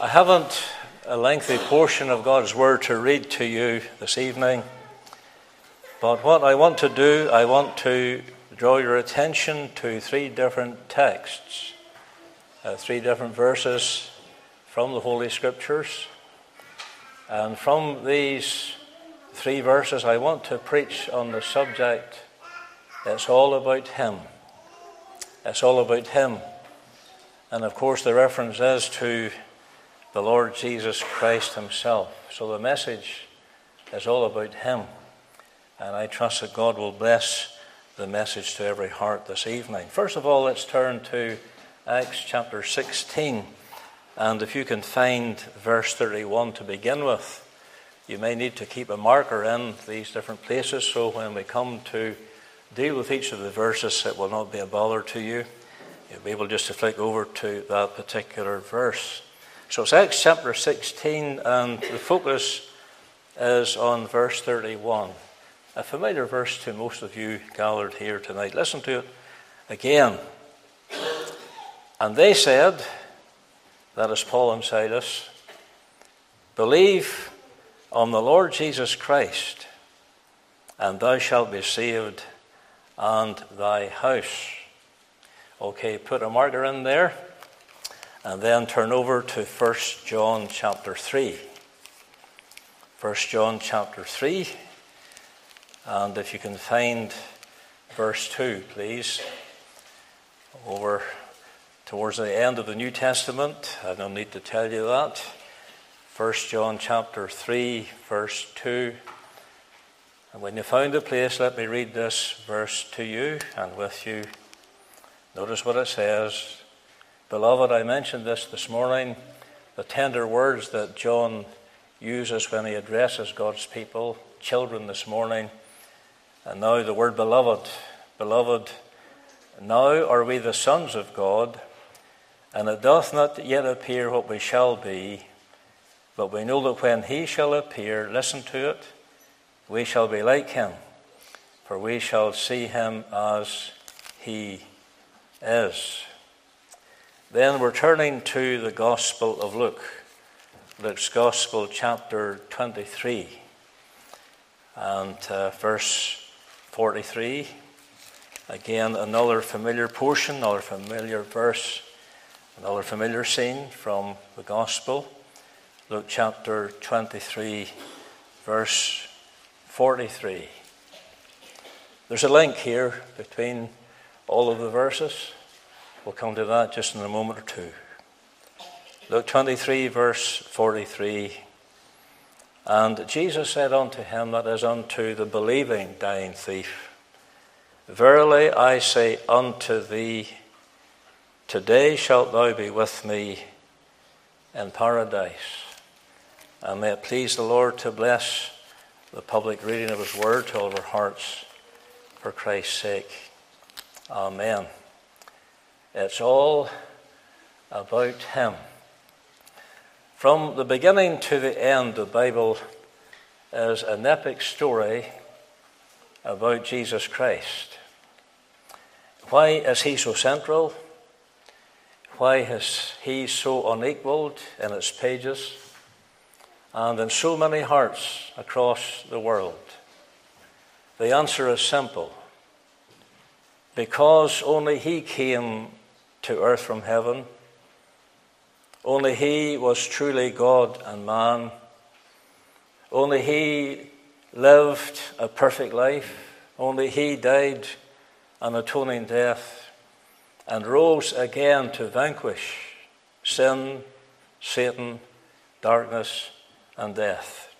I haven't a lengthy portion of God's Word to read to you this evening, but what I want to do, I want to draw your attention to three different texts, uh, three different verses from the Holy Scriptures. And from these three verses, I want to preach on the subject it's all about Him. It's all about Him. And of course, the reference is to the Lord Jesus Christ Himself. So the message is all about Him. And I trust that God will bless the message to every heart this evening. First of all, let's turn to Acts chapter 16. And if you can find verse 31 to begin with, you may need to keep a marker in these different places so when we come to deal with each of the verses, it will not be a bother to you. You'll be able just to flick over to that particular verse. So it's Acts chapter 16, and the focus is on verse 31. A familiar verse to most of you gathered here tonight. Listen to it again. And they said, that is Paul and Silas, believe on the Lord Jesus Christ, and thou shalt be saved and thy house. Okay, put a marker in there. And then turn over to 1 John chapter 3. 1 John chapter 3. And if you can find verse 2, please. Over towards the end of the New Testament. I don't need to tell you that. 1 John chapter 3, verse 2. And when you found the place, let me read this verse to you and with you. Notice what it says. Beloved, I mentioned this this morning the tender words that John uses when he addresses God's people, children this morning. And now the word beloved. Beloved, now are we the sons of God, and it doth not yet appear what we shall be, but we know that when he shall appear, listen to it, we shall be like him, for we shall see him as he is. Then we're turning to the Gospel of Luke, Luke's Gospel, chapter 23, and uh, verse 43. Again, another familiar portion, another familiar verse, another familiar scene from the Gospel. Luke chapter 23, verse 43. There's a link here between all of the verses. We'll come to that just in a moment or two. Luke 23, verse 43. And Jesus said unto him, that is unto the believing dying thief, Verily I say unto thee, Today shalt thou be with me in paradise. And may it please the Lord to bless the public reading of His word to all of our hearts for Christ's sake. Amen. It's all about Him. From the beginning to the end, the Bible is an epic story about Jesus Christ. Why is He so central? Why is He so unequaled in its pages and in so many hearts across the world? The answer is simple because only He came to earth from heaven. Only He was truly God and man. Only He lived a perfect life. Only He died an atoning death and rose again to vanquish sin, Satan, darkness, and death.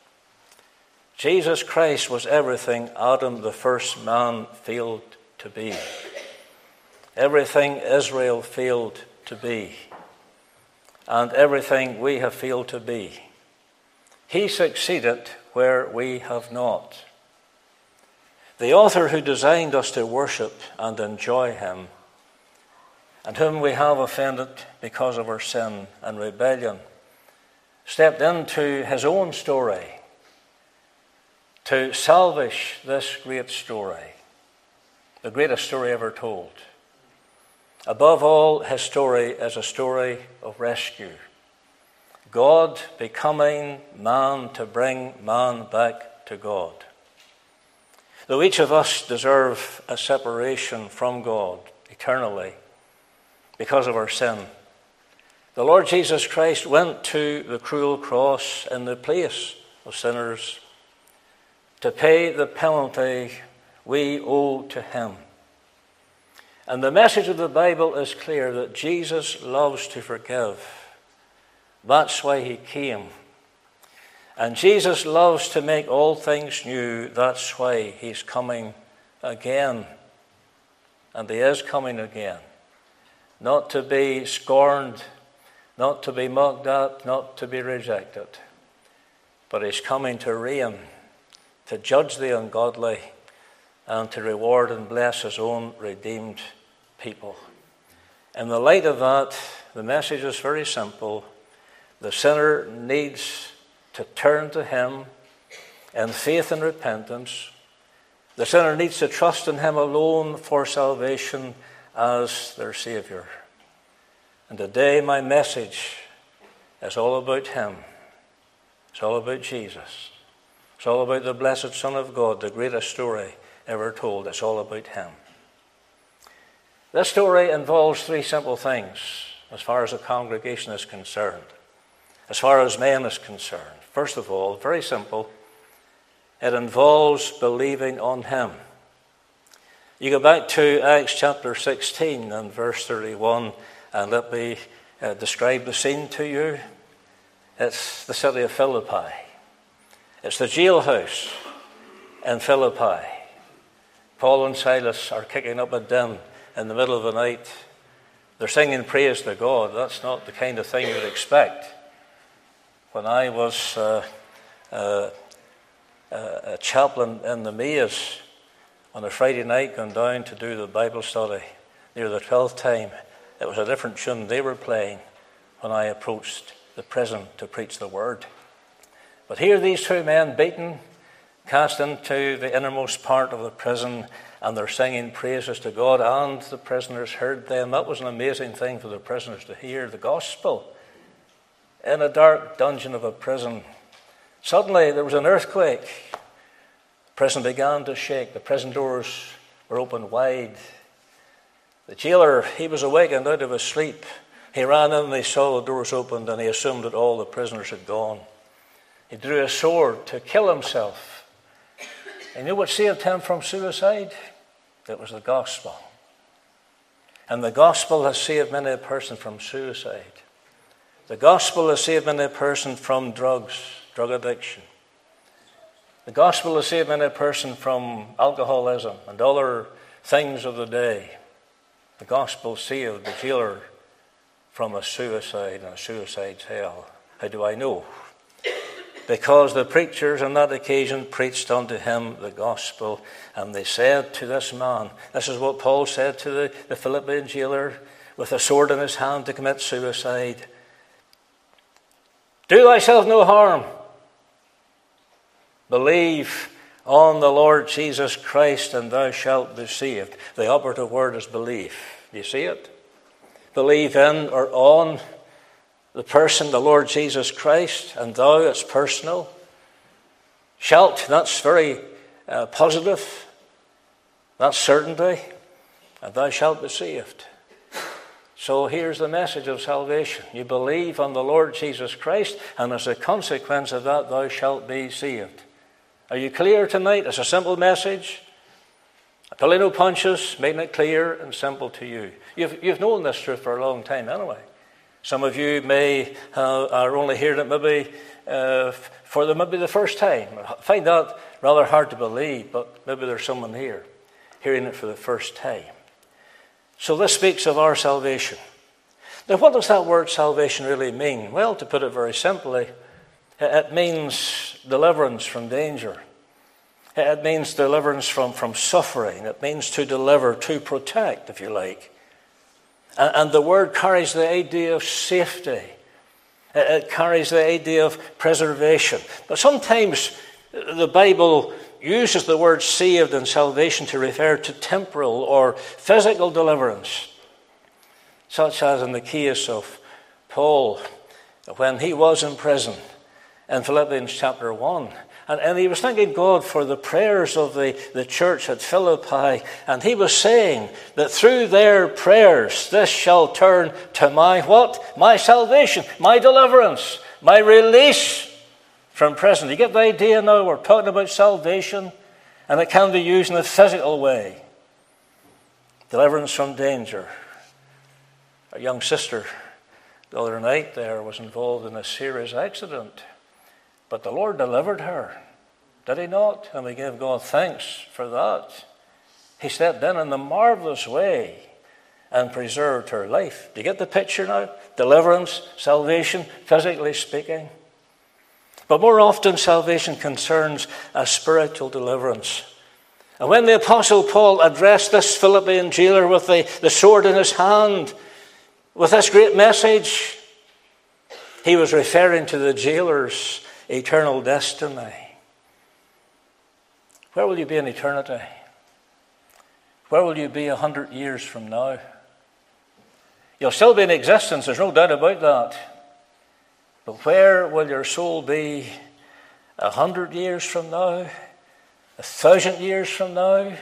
Jesus Christ was everything Adam, the first man, failed to be everything Israel failed to be, and everything we have failed to be. He succeeded where we have not. The author who designed us to worship and enjoy Him, and whom we have offended because of our sin and rebellion, stepped into His own story to salvage this great story, the greatest story ever told. Above all, his story is a story of rescue. God becoming man to bring man back to God. Though each of us deserve a separation from God eternally because of our sin, the Lord Jesus Christ went to the cruel cross in the place of sinners to pay the penalty we owe to Him. And the message of the Bible is clear that Jesus loves to forgive. That's why He came. And Jesus loves to make all things new. That's why He's coming again. And He is coming again. Not to be scorned, not to be mocked at, not to be rejected. But He's coming to reign, to judge the ungodly, and to reward and bless His own redeemed people. In the light of that, the message is very simple. The sinner needs to turn to Him in faith and repentance. The sinner needs to trust in Him alone for salvation as their Savior. And today, my message is all about Him. It's all about Jesus. It's all about the blessed Son of God, the greatest story ever told. It's all about Him. This story involves three simple things as far as the congregation is concerned, as far as man is concerned. First of all, very simple, it involves believing on Him. You go back to Acts chapter 16 and verse 31, and let me uh, describe the scene to you. It's the city of Philippi, it's the jailhouse in Philippi. Paul and Silas are kicking up a din in the middle of the night. They're singing praise to God. That's not the kind of thing you'd expect. When I was uh, uh, uh, a chaplain in the Maze on a Friday night, going down to do the Bible study near the 12th time, it was a different tune they were playing when I approached the prison to preach the word. But here, these two men beaten, cast into the innermost part of the prison, and they're singing praises to God, and the prisoners heard them. That was an amazing thing for the prisoners to hear the gospel in a dark dungeon of a prison. Suddenly, there was an earthquake. The prison began to shake. The prison doors were opened wide. The jailer, he was awakened out of his sleep. He ran in and he saw the doors opened and he assumed that all the prisoners had gone. He drew a sword to kill himself. And you know what saved him from suicide? It was the gospel. And the gospel has saved many a person from suicide. The gospel has saved many a person from drugs, drug addiction. The gospel has saved many a person from alcoholism and other things of the day. The gospel saved the jailer from a suicide and a suicide's hell. How do I know? Because the preachers on that occasion preached unto him the gospel. And they said to this man, this is what Paul said to the, the Philippian jailer with a sword in his hand to commit suicide Do thyself no harm. Believe on the Lord Jesus Christ, and thou shalt be saved. The operative word is believe. Do you see it? Believe in or on the person, the Lord Jesus Christ, and thou, it's personal. Shalt, that's very uh, positive. That's certainty. And thou shalt be saved. So here's the message of salvation. You believe on the Lord Jesus Christ, and as a consequence of that, thou shalt be saved. Are you clear tonight? It's a simple message. Pulling Pontius making it clear and simple to you. You've, you've known this truth for a long time anyway. Some of you may uh, are only hearing it maybe uh, for the, maybe the first time. I find that rather hard to believe, but maybe there's someone here hearing it for the first time. So this speaks of our salvation. Now, what does that word salvation really mean? Well, to put it very simply, it means deliverance from danger. It means deliverance from, from suffering. It means to deliver, to protect, if you like. And the word carries the idea of safety, it carries the idea of preservation. But sometimes uh, the Bible uses the word saved and salvation to refer to temporal or physical deliverance, such as in the case of Paul when he was in prison in Philippians chapter 1. And, and he was thanking God for the prayers of the, the church at Philippi. And he was saying that through their prayers, this shall turn to my what? My salvation, my deliverance, my release from prison. You get the idea now? We're talking about salvation, and it can be used in a physical way deliverance from danger. A young sister the other night there was involved in a serious accident. But the Lord delivered her, did He not? And we give God thanks for that. He stepped in in a marvelous way and preserved her life. Do you get the picture now? Deliverance, salvation, physically speaking. But more often, salvation concerns a spiritual deliverance. And when the Apostle Paul addressed this Philippian jailer with the, the sword in his hand, with this great message, he was referring to the jailer's eternal destiny. Where will you be in eternity? Where will you be a hundred years from now? You'll still be in existence, there's no doubt about that. But where will your soul be a hundred years from now? A thousand years from now?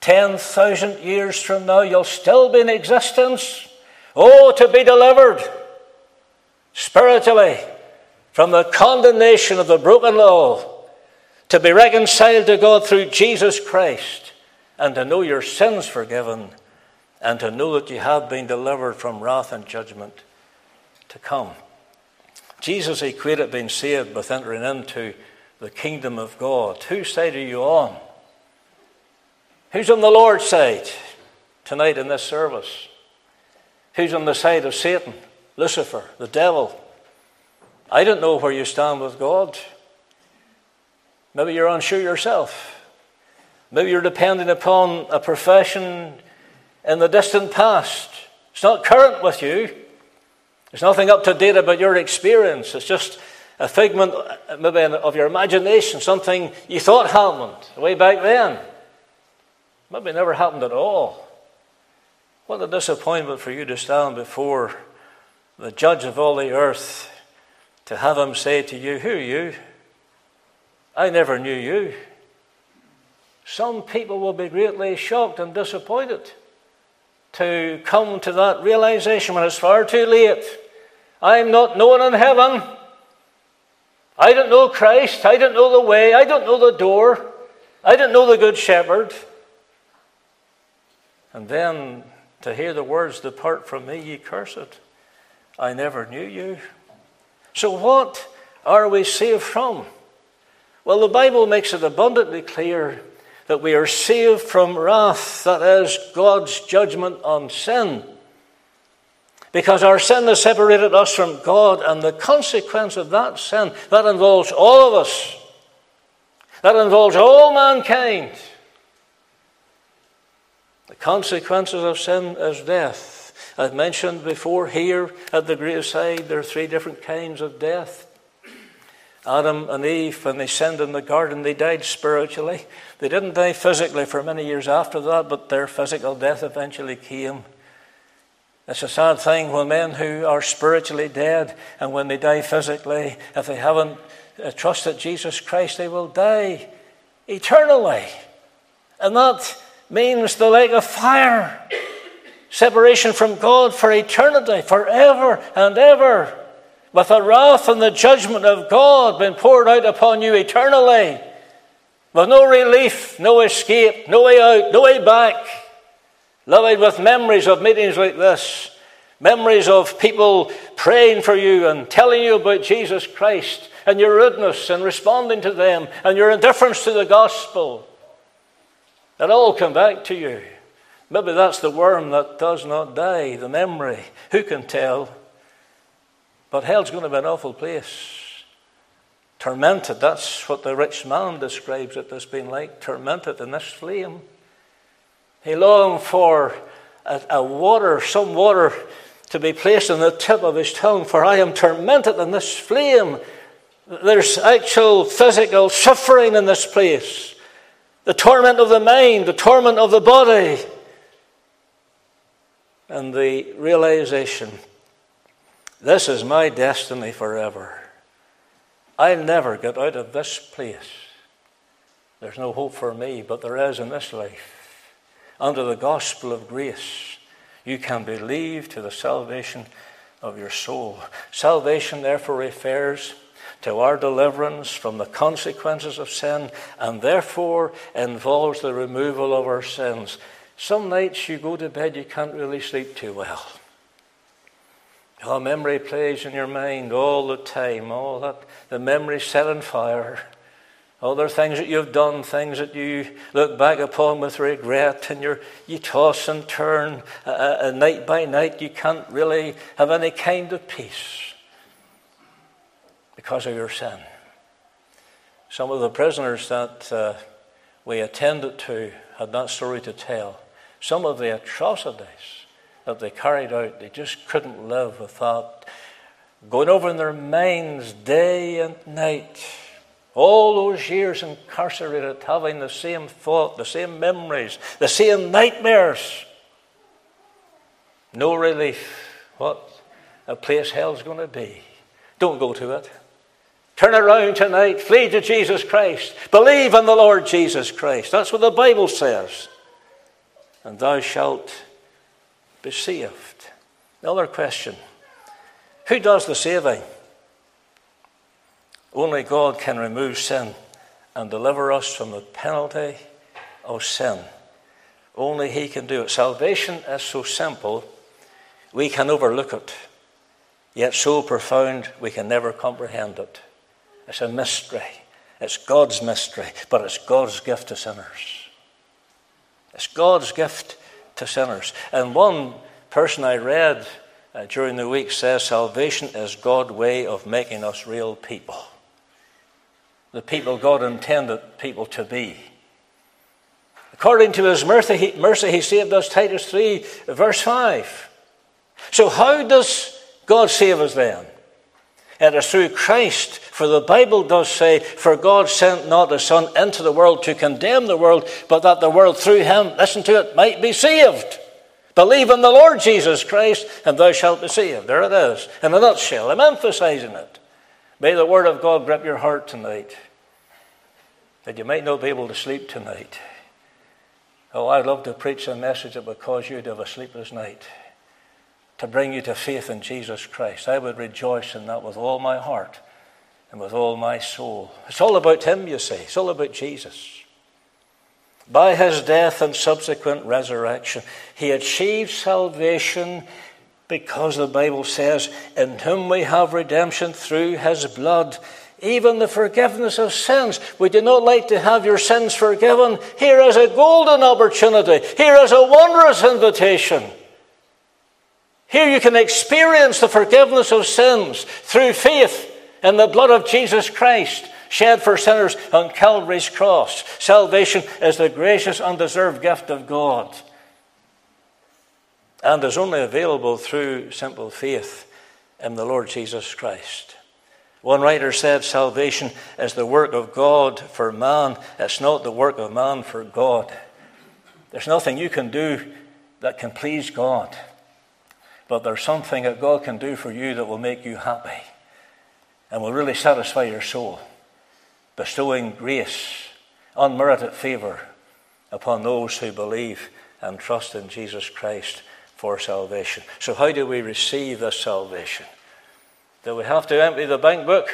Ten thousand years from now? You'll still be in existence? Oh, to be delivered spiritually from the condemnation of the broken law, to be reconciled to God through Jesus Christ, and to know your sins forgiven, and to know that you have been delivered from wrath and judgment to come. Jesus equated being saved with entering into the kingdom of God. Whose side are you on? Who's on the Lord's side tonight in this service? Who's on the side of Satan, Lucifer, the devil? I don't know where you stand with God. Maybe you're unsure yourself. Maybe you're depending upon a profession in the distant past. It's not current with you. There's nothing up to date about your experience. It's just a figment, maybe, of your imagination, something you thought happened way back then. Maybe it never happened at all. What a disappointment for you to stand before the judge of all the earth to have him say to you, Who are you? I never knew you. Some people will be greatly shocked and disappointed to come to that realization when it's far too late. I'm not known in heaven. I don't know Christ. I don't know the way. I don't know the door. I don't know the Good Shepherd. And then to hear the words, Depart from me, ye cursed. I never knew you. So, what are we saved from? Well, the Bible makes it abundantly clear that we are saved from wrath, that is, God's judgment on sin. Because our sin has separated us from God, and the consequence of that sin, that involves all of us, that involves all mankind. The consequences of sin is death. I've mentioned before here at the graveside, there are three different kinds of death. Adam and Eve, when they sinned in the garden, they died spiritually. They didn't die physically for many years after that, but their physical death eventually came. It's a sad thing when men who are spiritually dead and when they die physically, if they haven't uh, trusted Jesus Christ, they will die eternally. And that means the lake of fire. Separation from God for eternity, forever and ever. With the wrath and the judgment of God being poured out upon you eternally. With no relief, no escape, no way out, no way back. Loved with memories of meetings like this, memories of people praying for you and telling you about Jesus Christ and your rudeness and responding to them and your indifference to the gospel. It all come back to you. Maybe that's the worm that does not die, the memory. Who can tell? But hell's going to be an awful place. Tormented, that's what the rich man describes it as being like, tormented in this flame. He longed for a, a water, some water to be placed on the tip of his tongue, for I am tormented in this flame. There's actual physical suffering in this place the torment of the mind, the torment of the body, and the realization This is my destiny forever. I'll never get out of this place. There's no hope for me, but there is in this life. Under the gospel of grace, you can believe to the salvation of your soul. Salvation, therefore, refers to our deliverance from the consequences of sin and therefore involves the removal of our sins. Some nights you go to bed, you can't really sleep too well. Your memory plays in your mind all the time, all that the memory set on fire. Other things that you've done, things that you look back upon with regret, and you're, you toss and turn uh, uh, night by night. You can't really have any kind of peace because of your sin. Some of the prisoners that uh, we attended to had that story to tell. Some of the atrocities that they carried out, they just couldn't live without going over in their minds day and night. All those years incarcerated, having the same thought, the same memories, the same nightmares. No relief. What a place hell's going to be. Don't go to it. Turn around tonight. Flee to Jesus Christ. Believe in the Lord Jesus Christ. That's what the Bible says. And thou shalt be saved. Another question Who does the saving? Only God can remove sin and deliver us from the penalty of sin. Only He can do it. Salvation is so simple, we can overlook it, yet so profound, we can never comprehend it. It's a mystery. It's God's mystery, but it's God's gift to sinners. It's God's gift to sinners. And one person I read uh, during the week says salvation is God's way of making us real people. The people God intended people to be. According to his mercy, he, mercy, he saved us, Titus 3, verse 5. So, how does God save us then? It is through Christ. For the Bible does say, For God sent not the Son into the world to condemn the world, but that the world through him, listen to it, might be saved. Believe in the Lord Jesus Christ, and thou shalt be saved. There it is, in a nutshell. I'm emphasizing it. May the Word of God grip your heart tonight, that you might not be able to sleep tonight. Oh, I'd love to preach a message that would cause you to have a sleepless night to bring you to faith in Jesus Christ. I would rejoice in that with all my heart and with all my soul. It's all about Him, you see. It's all about Jesus. By His death and subsequent resurrection, He achieved salvation because the Bible says, In whom we have redemption through His blood even the forgiveness of sins. Would you not like to have your sins forgiven? Here is a golden opportunity. Here is a wondrous invitation. Here you can experience the forgiveness of sins through faith in the blood of Jesus Christ shed for sinners on Calvary's cross. Salvation is the gracious, undeserved gift of God and is only available through simple faith in the Lord Jesus Christ. One writer said salvation is the work of God for man, it's not the work of man for God. There's nothing you can do that can please God. But there's something that God can do for you that will make you happy and will really satisfy your soul, bestowing grace, unmerited favor upon those who believe and trust in Jesus Christ for salvation. So, how do we receive this salvation? Do we have to empty the bank book?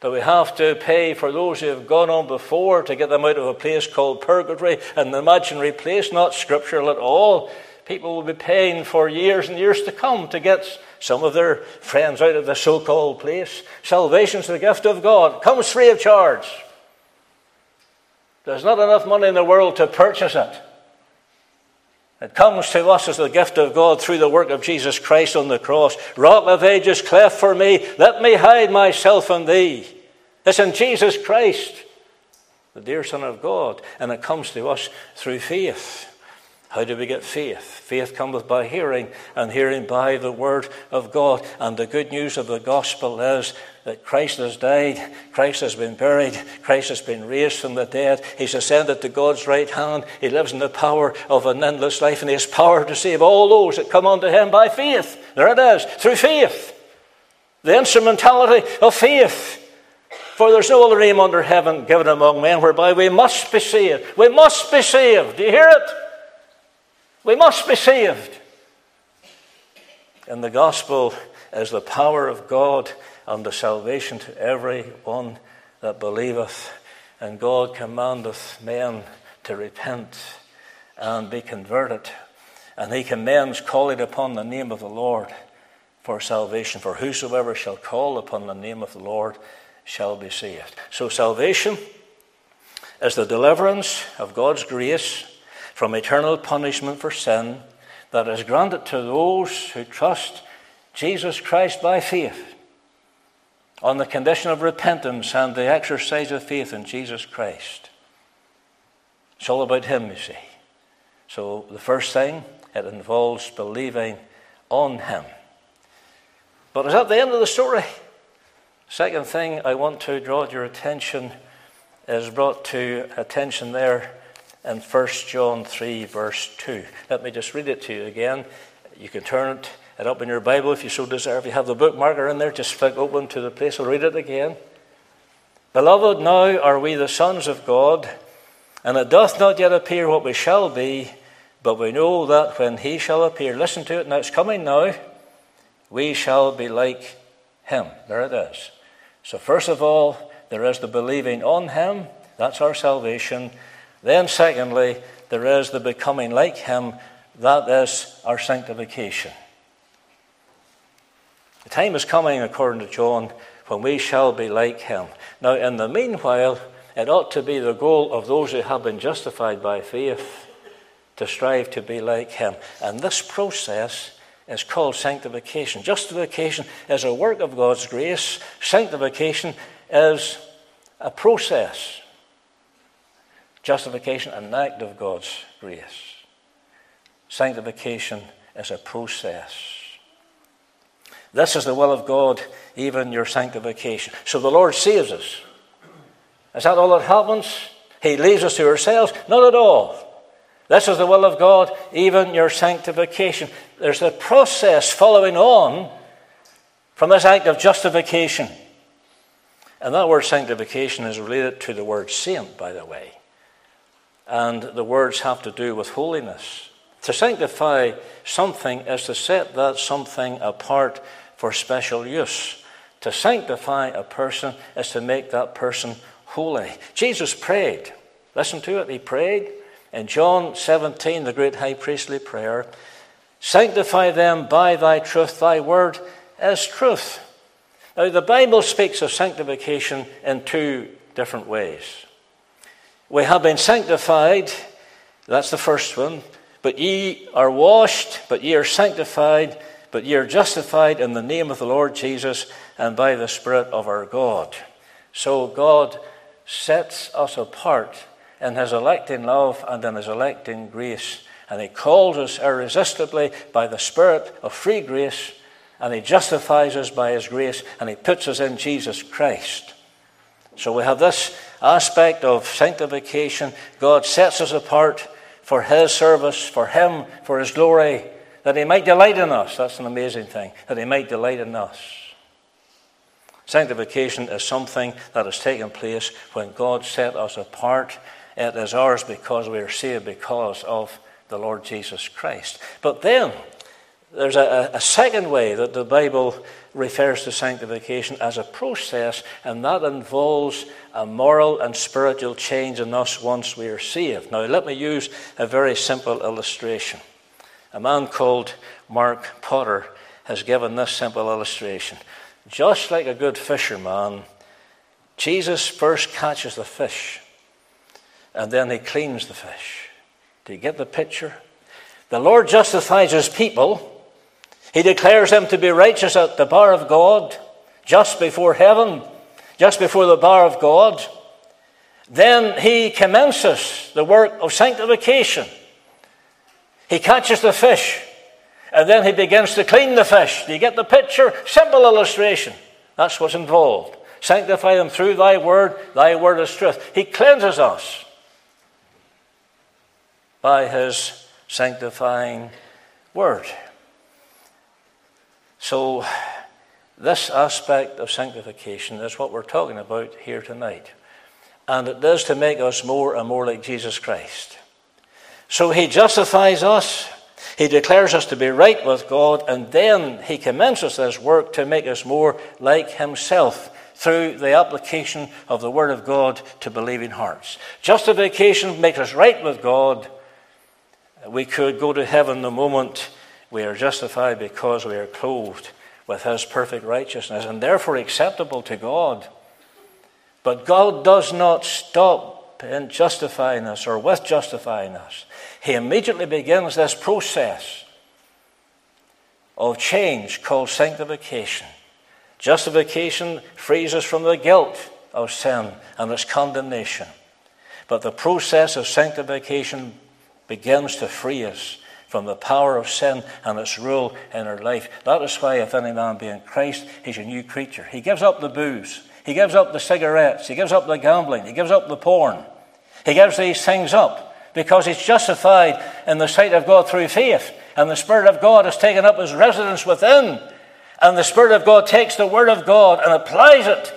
Do we have to pay for those who have gone on before to get them out of a place called purgatory, an imaginary place, not scriptural at all? people will be paying for years and years to come to get some of their friends out of the so called place. Salvation's the gift of God, comes free of charge. There's not enough money in the world to purchase it. It comes to us as the gift of God through the work of Jesus Christ on the cross. Rock of ages, cleft for me, let me hide myself in thee. It's in Jesus Christ, the dear Son of God, and it comes to us through faith. How do we get faith? Faith cometh by hearing, and hearing by the word of God. And the good news of the gospel is that Christ has died, Christ has been buried, Christ has been raised from the dead, He's ascended to God's right hand, He lives in the power of an endless life, and He has power to save all those that come unto Him by faith. There it is, through faith. The instrumentality of faith. For there's no other name under heaven given among men whereby we must be saved. We must be saved. Do you hear it? We must be saved. And the gospel is the power of God unto salvation to every one that believeth. And God commandeth men to repent and be converted. And he commends calling upon the name of the Lord for salvation. For whosoever shall call upon the name of the Lord shall be saved. So, salvation is the deliverance of God's grace from eternal punishment for sin that is granted to those who trust Jesus Christ by faith on the condition of repentance and the exercise of faith in Jesus Christ. It's all about Him, you see. So, the first thing, it involves believing on Him. But is that the end of the story? Second thing I want to draw your attention is brought to attention there in 1 John 3, verse 2. Let me just read it to you again. You can turn it, it up in your Bible if you so desire. If you have the bookmarker in there, just flick open to the place. I'll read it again. Beloved, now are we the sons of God, and it doth not yet appear what we shall be, but we know that when he shall appear, listen to it, now it's coming now, we shall be like him. There it is. So, first of all, there is the believing on Him, that's our salvation. Then, secondly, there is the becoming like Him, that is our sanctification. The time is coming, according to John, when we shall be like Him. Now, in the meanwhile, it ought to be the goal of those who have been justified by faith to strive to be like Him. And this process is called sanctification. Justification is a work of God's grace, sanctification is a process. Justification, an act of God's grace. Sanctification is a process. This is the will of God, even your sanctification. So the Lord saves us. Is that all that happens? He leaves us to ourselves? Not at all. This is the will of God, even your sanctification. There's a process following on from this act of justification. And that word sanctification is related to the word saint, by the way. And the words have to do with holiness. To sanctify something is to set that something apart for special use. To sanctify a person is to make that person holy. Jesus prayed. Listen to it. He prayed. In John 17, the great high priestly prayer, sanctify them by thy truth, thy word is truth. Now, the Bible speaks of sanctification in two different ways. We have been sanctified, that's the first one, but ye are washed, but ye are sanctified, but ye are justified in the name of the Lord Jesus and by the Spirit of our God. So God sets us apart in his electing love and in his electing grace. And he calls us irresistibly by the Spirit of free grace, and he justifies us by his grace, and he puts us in Jesus Christ. So we have this aspect of sanctification. God sets us apart for his service, for him, for his glory, that he might delight in us. That's an amazing thing, that he might delight in us. Sanctification is something that has taken place when God set us apart it is ours because we are saved because of the Lord Jesus Christ. But then, there's a, a, second way that the Bible refers to sanctification as a process, and that involves a moral and spiritual change in us once we are saved. Now, let me use a very simple illustration. A man called Mark Potter has given this simple illustration. Just like a good fisherman, Jesus first catches the fish and then he cleans the fish. Do you get the picture? The Lord justifies his people. He declares them to be righteous at the bar of God, just before heaven, just before the bar of God. Then he commences the work of sanctification. He catches the fish, and then he begins to clean the fish. Do you get the picture? Simple illustration. That's what's involved. Sanctify them through thy word. Thy word is truth. He cleanses us by his sanctifying word. So, this aspect of sanctification is what we're talking about here tonight. And it does to make us more and more like Jesus Christ. So he justifies us, he declares us to be right with God, and then he commences this work to make us more like himself through the application of the Word of God to believing hearts. Justification makes us right with God. We could go to heaven the moment we are justified because we are clothed with His perfect righteousness and therefore acceptable to God. But God does not stop in justifying us or with justifying us. He immediately begins this process of change called sanctification. Justification frees us from the guilt of sin and its condemnation. But the process of sanctification begins to free us from the power of sin and its rule in our life. That is why, if any man be in Christ, he's a new creature. He gives up the booze, he gives up the cigarettes, he gives up the gambling, he gives up the porn. He gives these things up because he's justified in the sight of God through faith, and the Spirit of God has taken up his residence within. And the Spirit of God takes the Word of God and applies it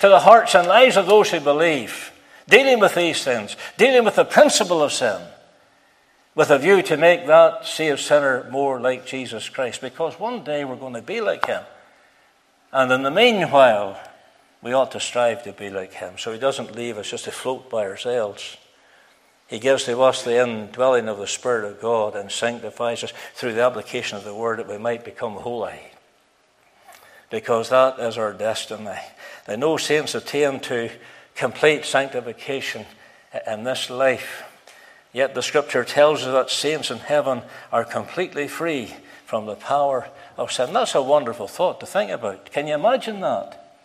to the hearts and lives of those who believe, dealing with these things, dealing with the principle of sin, with a view to make that saved sinner more like Jesus Christ, because one day we're going to be like Him. And in the meanwhile, we ought to strive to be like Him, so He doesn't leave us just to float by ourselves. He gives to us the indwelling of the Spirit of God and sanctifies us through the application of the Word that we might become holy because that is our destiny. Now, no saints attain to complete sanctification in this life. Yet the scripture tells us that saints in heaven are completely free from the power of sin. That's a wonderful thought to think about. Can you imagine that?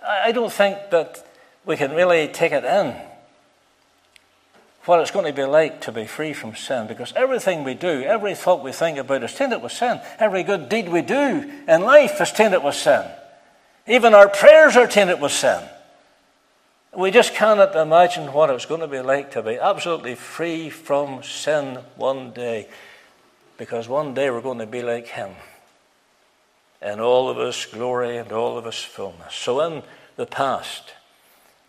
I don't think that we can really take it in what it's going to be like to be free from sin because everything we do, every thought we think about is tainted with sin. Every good deed we do in life is tainted with sin. Even our prayers are tainted with sin. We just cannot imagine what it's going to be like to be absolutely free from sin one day because one day we're going to be like Him in all of His glory and all of His fullness. So, in the past,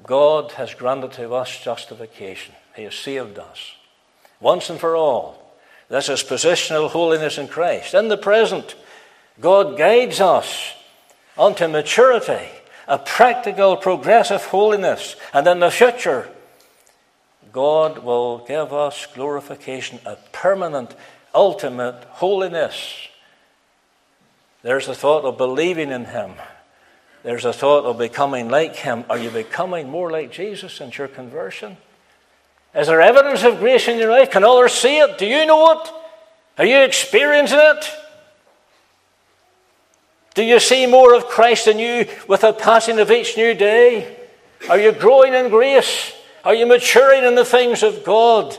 God has granted to us justification. He has saved us once and for all. This is positional holiness in Christ. In the present, God guides us unto maturity, a practical, progressive holiness. And in the future, God will give us glorification, a permanent, ultimate holiness. There's a thought of believing in Him. There's a thought of becoming like Him. Are you becoming more like Jesus since your conversion? Is there evidence of grace in your life? Can others see it? Do you know it? Are you experiencing it? Do you see more of Christ in you with the passing of each new day? Are you growing in grace? Are you maturing in the things of God?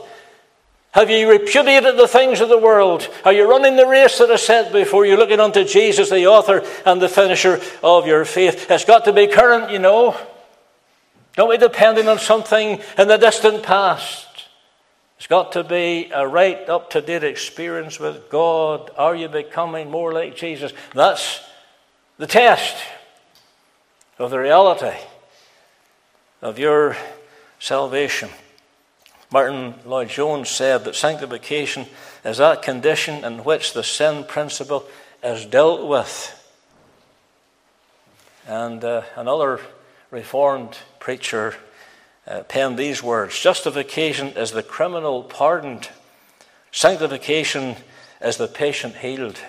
Have you repudiated the things of the world? Are you running the race that is set before you, looking unto Jesus, the author and the finisher of your faith? It's got to be current, you know. Don't be depending on something in the distant past. It's got to be a right up to date experience with God. Are you becoming more like Jesus? That's the test of the reality of your salvation. Martyn Lloyd-Jones said that sanctification is that condition in which the sin principle is dealt with. And uh, another Reformed preacher uh, penned these words Justification is the criminal pardoned, sanctification is the patient healed.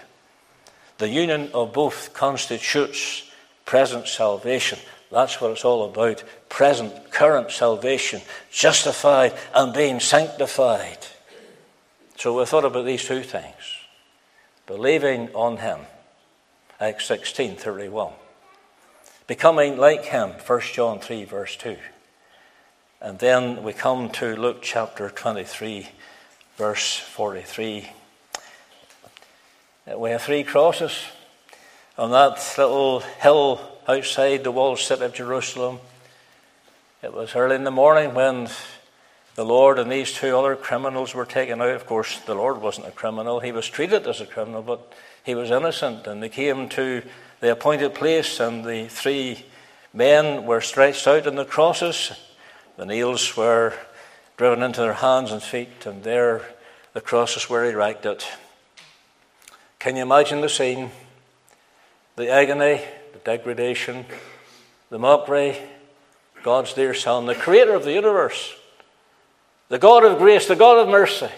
The union of both constitutes present salvation. That's what it's all about present, current salvation, justified and being sanctified. So we thought about these two things believing on Him, Acts 16 31 becoming like him, 1 John 3, verse 2. And then we come to Luke chapter 23, verse 43. We have three crosses on that little hill outside the walled city of Jerusalem. It was early in the morning when the Lord and these two other criminals were taken out. Of course, the Lord wasn't a criminal. He was treated as a criminal, but he was innocent. And they came to the appointed place, and the three men were stretched out on the crosses. The nails were driven into their hands and feet, and there the crosses were erected. Can you imagine the scene? The agony, the degradation, the mockery, God's dear Son, the creator of the universe, the God of grace, the God of mercy,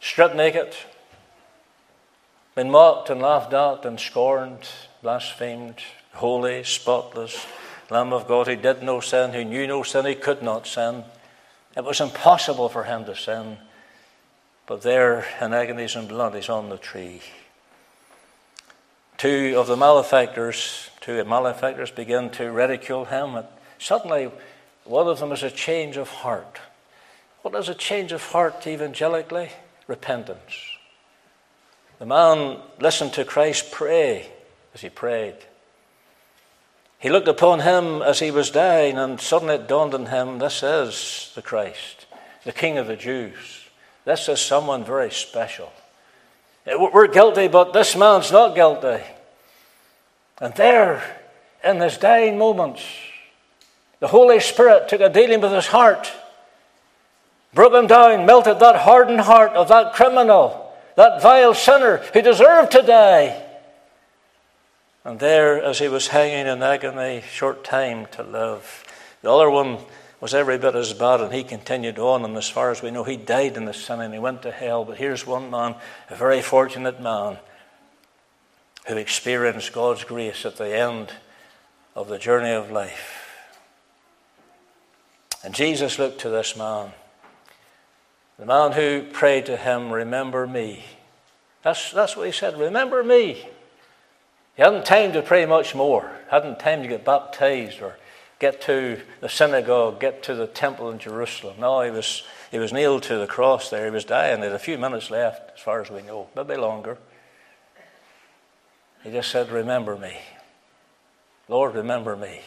stripped naked, been mocked and laughed at and scorned, blasphemed, holy, spotless, Lamb of God who did no sin, who knew no sin, he could not sin. It was impossible for him to sin. But there, in agonies and blood, he's on the tree. Two of the malefactors, two malefactors begin to ridicule him. And suddenly, one of them is a change of heart. What is a change of heart evangelically? Repentance. The man listened to Christ pray as he prayed. He looked upon him as he was dying, and suddenly it dawned on him this is the Christ, the King of the Jews. This is someone very special. Eh, we're guilty, but this man's not guilty. And there, in his dying moments, the Holy Spirit took a dealing with his heart, broke him down, melted that hardened heart of that criminal, that vile sinner who deserved to die. And there, as he was hanging in agony, short time to live, the other one was every bit as bad, and he continued on. And as far as we know, he died in the sin and he went to hell. But here's one man, a very fortunate man, who experienced God's grace at the end of the journey of life. And Jesus looked to this man, the man who prayed to him, Remember me. That's, that's what he said, Remember me. He hadn't time to pray much more, hadn't time to get baptized or get to the synagogue, get to the temple in Jerusalem. No, he was, he was nailed to the cross there. He was dying. He had a few minutes left, as far as we know, maybe longer. He just said, Remember me. Lord, remember me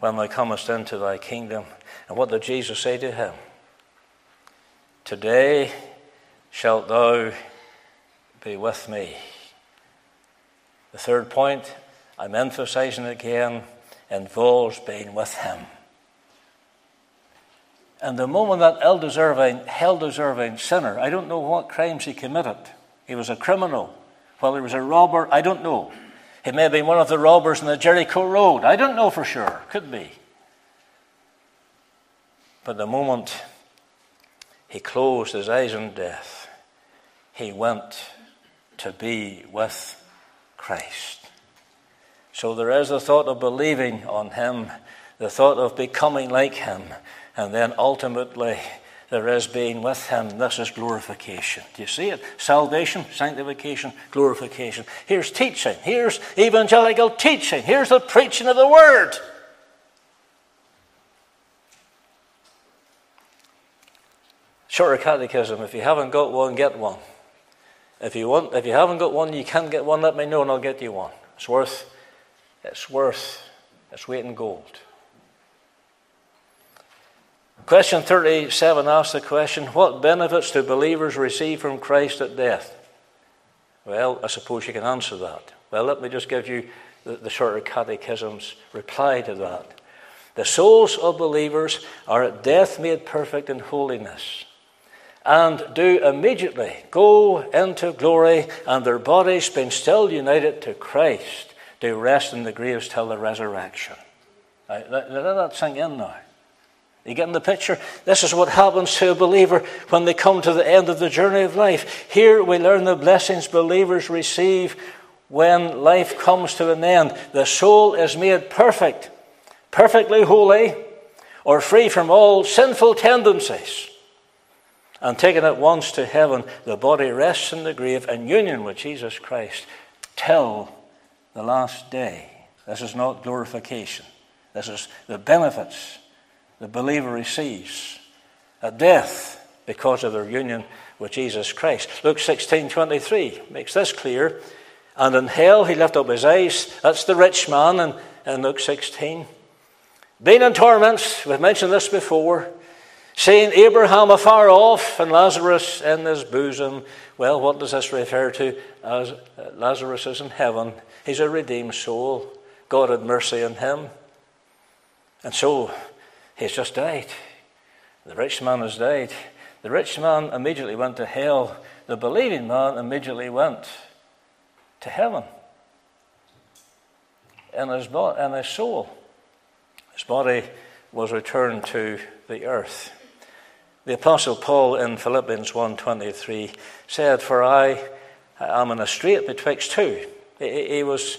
when thou comest into thy kingdom. And what did Jesus say to him? Today shalt thou be with me. The third point, I'm emphasizing again involves being with Him. And the moment that ill deserving, hell deserving sinner, I don't know what crimes he committed. He was a criminal. Well, he was a robber, I don't know. He may have been one of the robbers in the Jericho Road. I don't know for sure. Could be. But the moment he closed his eyes in death, he went to be with Christ. So there is the thought of believing on Him, the thought of becoming like Him, and then ultimately there is being with Him. This is glorification. Do you see it? Salvation, sanctification, glorification. Here's teaching. Here's evangelical teaching. Here's the preaching of the Word. Shorter catechism. If you haven't got one, get one. If you want, if you haven't got one, you can get one. Let me know, and I'll get you one. It's worth it's worth its weight in gold. Question 37 asks the question What benefits do believers receive from Christ at death? Well, I suppose you can answer that. Well, let me just give you the, the shorter catechism's reply to that. The souls of believers are at death made perfect in holiness and do immediately go into glory, and their bodies being still united to Christ to rest in the graves till the resurrection. let, let that sink in now. You getting the picture? This is what happens to a believer when they come to the end of the journey of life. Here we learn the blessings believers receive when life comes to an end. The soul is made perfect, perfectly holy, or free from all sinful tendencies. And taken at once to heaven, the body rests in the grave in union with Jesus Christ till the last day. This is not glorification. This is the benefits the believer receives at death because of their union with Jesus Christ. Luke 16 23 makes this clear. And in hell he lifted up his eyes. That's the rich man in, in Luke 16. Being in torments, we've mentioned this before, seeing Abraham afar off and Lazarus in his bosom. Well, what does this refer to? As uh, Lazarus is in heaven He's a redeemed soul. God had mercy on him. And so he's just died. The rich man has died. The rich man immediately went to hell. The believing man immediately went to heaven. And his, and his soul, his body was returned to the earth. The apostle Paul in Philippians 1:23 said, "For I am in a strait betwixt two." He was,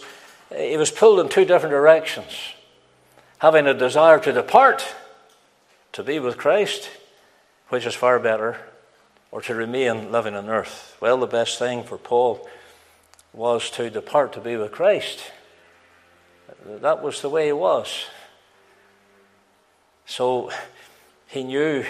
he was pulled in two different directions, having a desire to depart, to be with Christ, which is far better, or to remain living on earth. Well, the best thing for Paul was to depart to be with Christ. That was the way he was. So he knew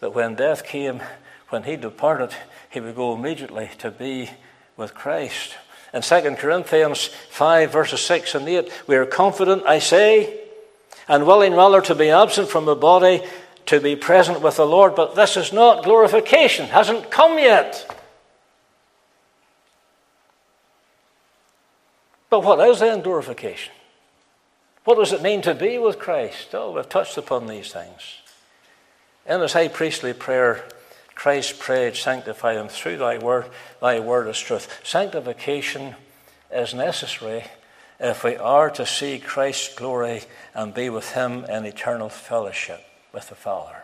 that when death came, when he departed, he would go immediately to be with Christ. In 2 Corinthians 5, verses 6 and 8, we are confident, I say, and willing rather to be absent from the body, to be present with the Lord. But this is not glorification, hasn't come yet. But what is then glorification? What does it mean to be with Christ? Oh, we've touched upon these things. In his high priestly prayer, Christ prayed, Sanctify them through thy word, thy word is truth. Sanctification is necessary if we are to see Christ's glory and be with him in eternal fellowship with the Father.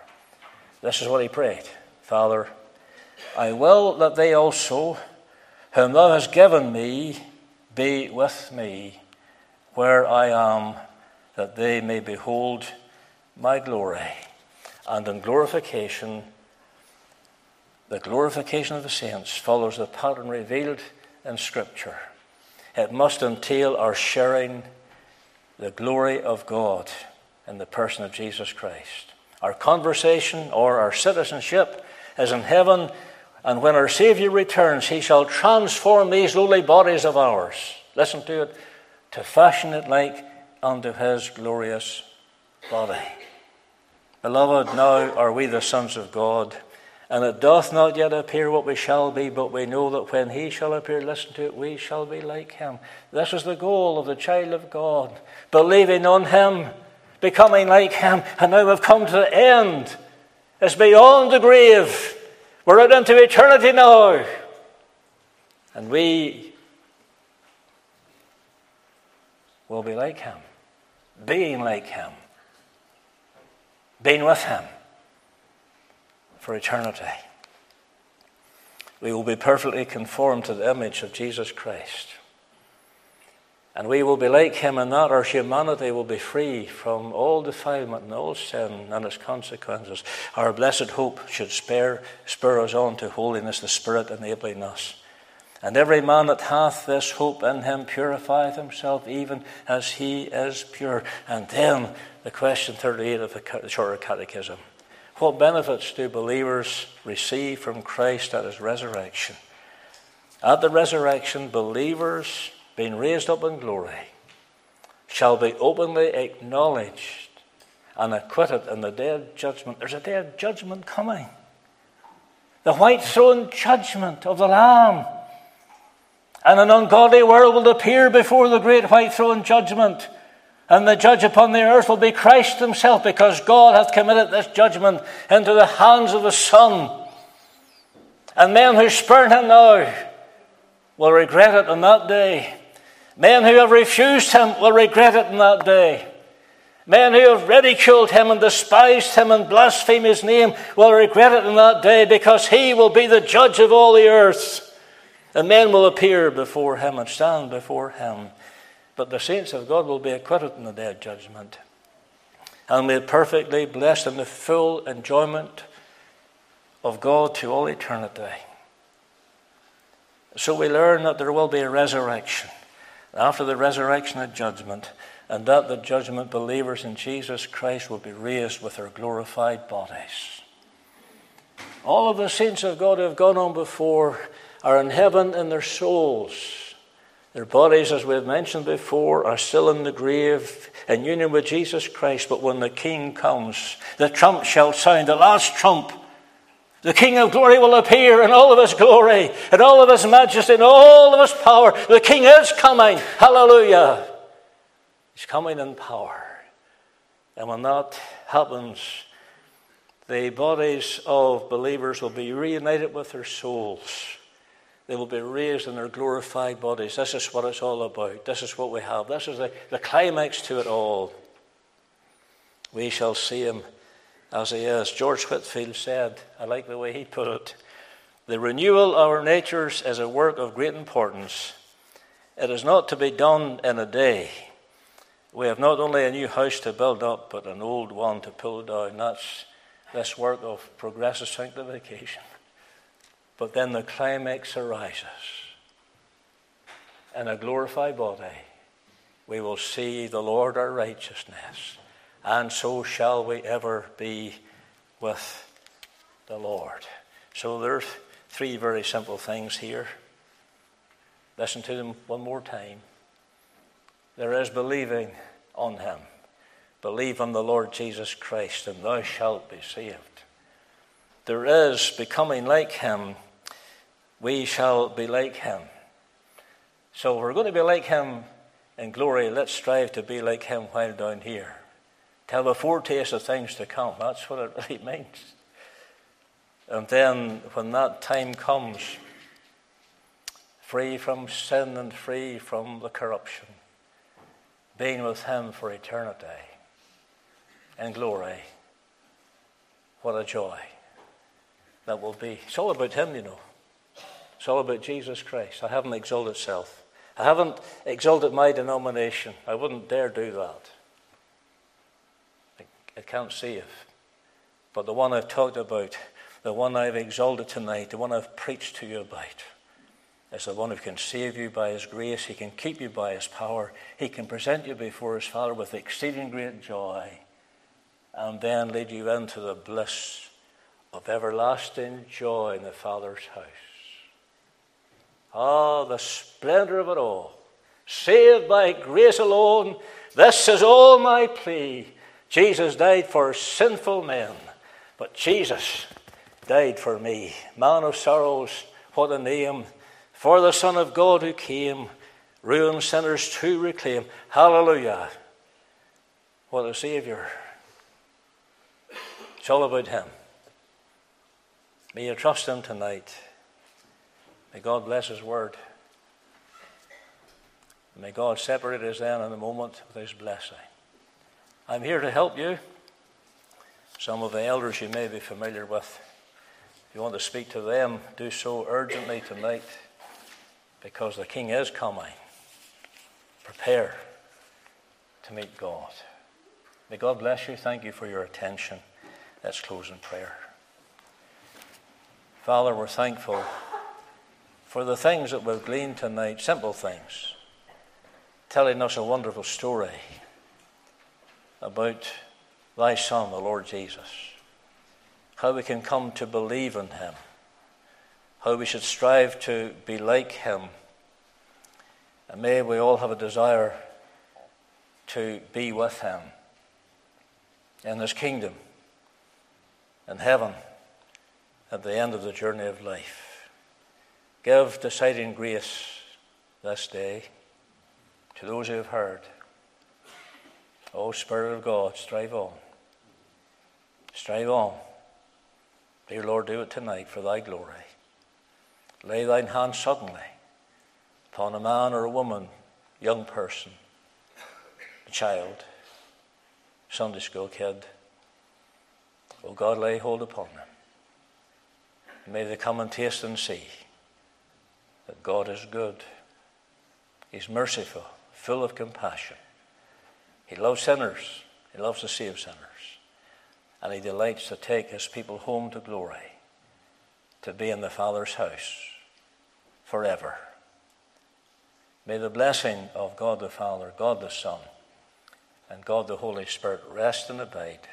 This is what he prayed Father, I will that they also, whom thou hast given me, be with me where I am, that they may behold my glory. And in glorification, the glorification of the saints follows the pattern revealed in Scripture. It must entail our sharing the glory of God in the person of Jesus Christ. Our conversation or our citizenship is in heaven, and when our Savior returns, He shall transform these lowly bodies of ours. Listen to it to fashion it like unto His glorious body. Beloved, now are we the sons of God. And it doth not yet appear what we shall be, but we know that when he shall appear, listen to it, we shall be like him. This is the goal of the child of God. Believing on him, becoming like him. And now we've come to the end. It's beyond the grave. We're out into eternity now. And we will be like him, being like him, being with him for eternity. We will be perfectly conformed to the image of Jesus Christ. And we will be like him in that our humanity will be free from all defilement and all sin and its consequences. Our blessed hope should spur, spur us on to holiness, the Spirit enabling us. And every man that hath this hope in him purifieth himself even as he is pure. And then the question 38 of the Shorter Catechism. What benefits do believers receive from Christ at his resurrection? At the resurrection, believers, being raised up in glory, shall be openly acknowledged and acquitted in the day of judgment. There's a day of judgment coming. The white throne judgment of the Lamb. And an ungodly world will appear before the great white throne judgment. And the judge upon the earth will be Christ himself, because God hath committed this judgment into the hands of the Son. And men who spurn him now will regret it on that day. Men who have refused him will regret it on that day. Men who have ridiculed him and despised him and blasphemed his name will regret it on that day because he will be the judge of all the earth. And men will appear before him and stand before him. But the saints of God will be acquitted in the day of judgment and made perfectly blessed in the full enjoyment of God to all eternity. So we learn that there will be a resurrection. After the resurrection of judgment, and that the judgment believers in Jesus Christ will be raised with their glorified bodies. All of the saints of God who have gone on before are in heaven in their souls their bodies, as we've mentioned before, are still in the grave in union with Jesus Christ. But when the King comes, the trump shall sound, the last trump, The King of glory will appear in all of his glory, in all of his majesty, in all of his power. The King is coming. Hallelujah. He's coming in power. And when that happens, the bodies of believers will be reunited with their souls. They will be raised in their glorified bodies. This is what it's all about. This is what we have. This is the, the climax to it all. We shall see him as he is. George Whitefield said, I like the way he put it, the renewal of our natures is a work of great importance. It is not to be done in a day. We have not only a new house to build up, but an old one to pull down. That's this work of progressive sanctification. But then the climax arises. In a glorified body, we will see the Lord our righteousness and so shall we ever be with the Lord. So there's three very simple things here. Listen to them one more time. There is believing on him. Believe on the Lord Jesus Christ, and thou shalt be saved. There is becoming like him. We shall be like him. So we're going to be like him in glory. Let's strive to be like him while down here to have a foretaste of things to come. That's what it really means. And then when that time comes, free from sin and free from the corruption, being with Him for eternity in glory, what a joy that will be. It's all about Him, you know. It's all about Jesus Christ. I haven't exalted self. I haven't exalted my denomination. I wouldn't dare do that. I can't see it. But the one I've talked about, the one I've exalted tonight, the one I've preached to you about, is the one who can save you by his grace. He can keep you by his power. He can present you before his Father with exceeding great joy and then lead you into the bliss of everlasting joy in the Father's house. Ah, the splendor of it all. Saved by grace alone, this is all my plea. Jesus died for sinful men, but Jesus died for me. Man of sorrows, what a name. For the Son of God who came, ruined sinners to reclaim. Hallelujah. What a Savior. It's all about Him. May you trust Him tonight. May God bless His word. May God separate us then in a moment with His blessing. I'm here to help you. Some of the elders you may be familiar with. If you want to speak to them, do so urgently tonight because the King is coming. Prepare to meet God. May God bless you. Thank you for your attention. Let's close in prayer. Father, we're thankful for the things that we've gleaned tonight, simple things, telling us a wonderful story about thy Son, the Lord Jesus. How we can come to believe in him. How we should strive to be like him. And may we all have a desire to be with him in his kingdom, in heaven, at the end of the journey of life. Give deciding grace this day to those who have heard. Oh, Spirit of God, strive on. Strive on. Dear Lord, do it tonight for thy glory. Lay thine hand suddenly upon a man or a woman, young person, a child, Sunday school kid. Oh God, lay hold upon them. May they come and taste and see that God is good. He's merciful, full of compassion. He loves sinners. He loves to save sinners. And he delights to take his people home to glory, to be in the Father's house forever. May the blessing of God the Father, God the Son, and God the Holy Spirit rest and abide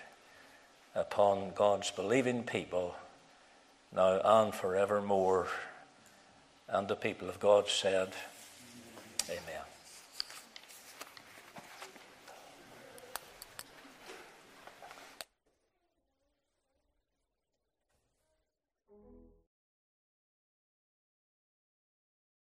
upon God's believing people now and forevermore. And the people of God said, Amen.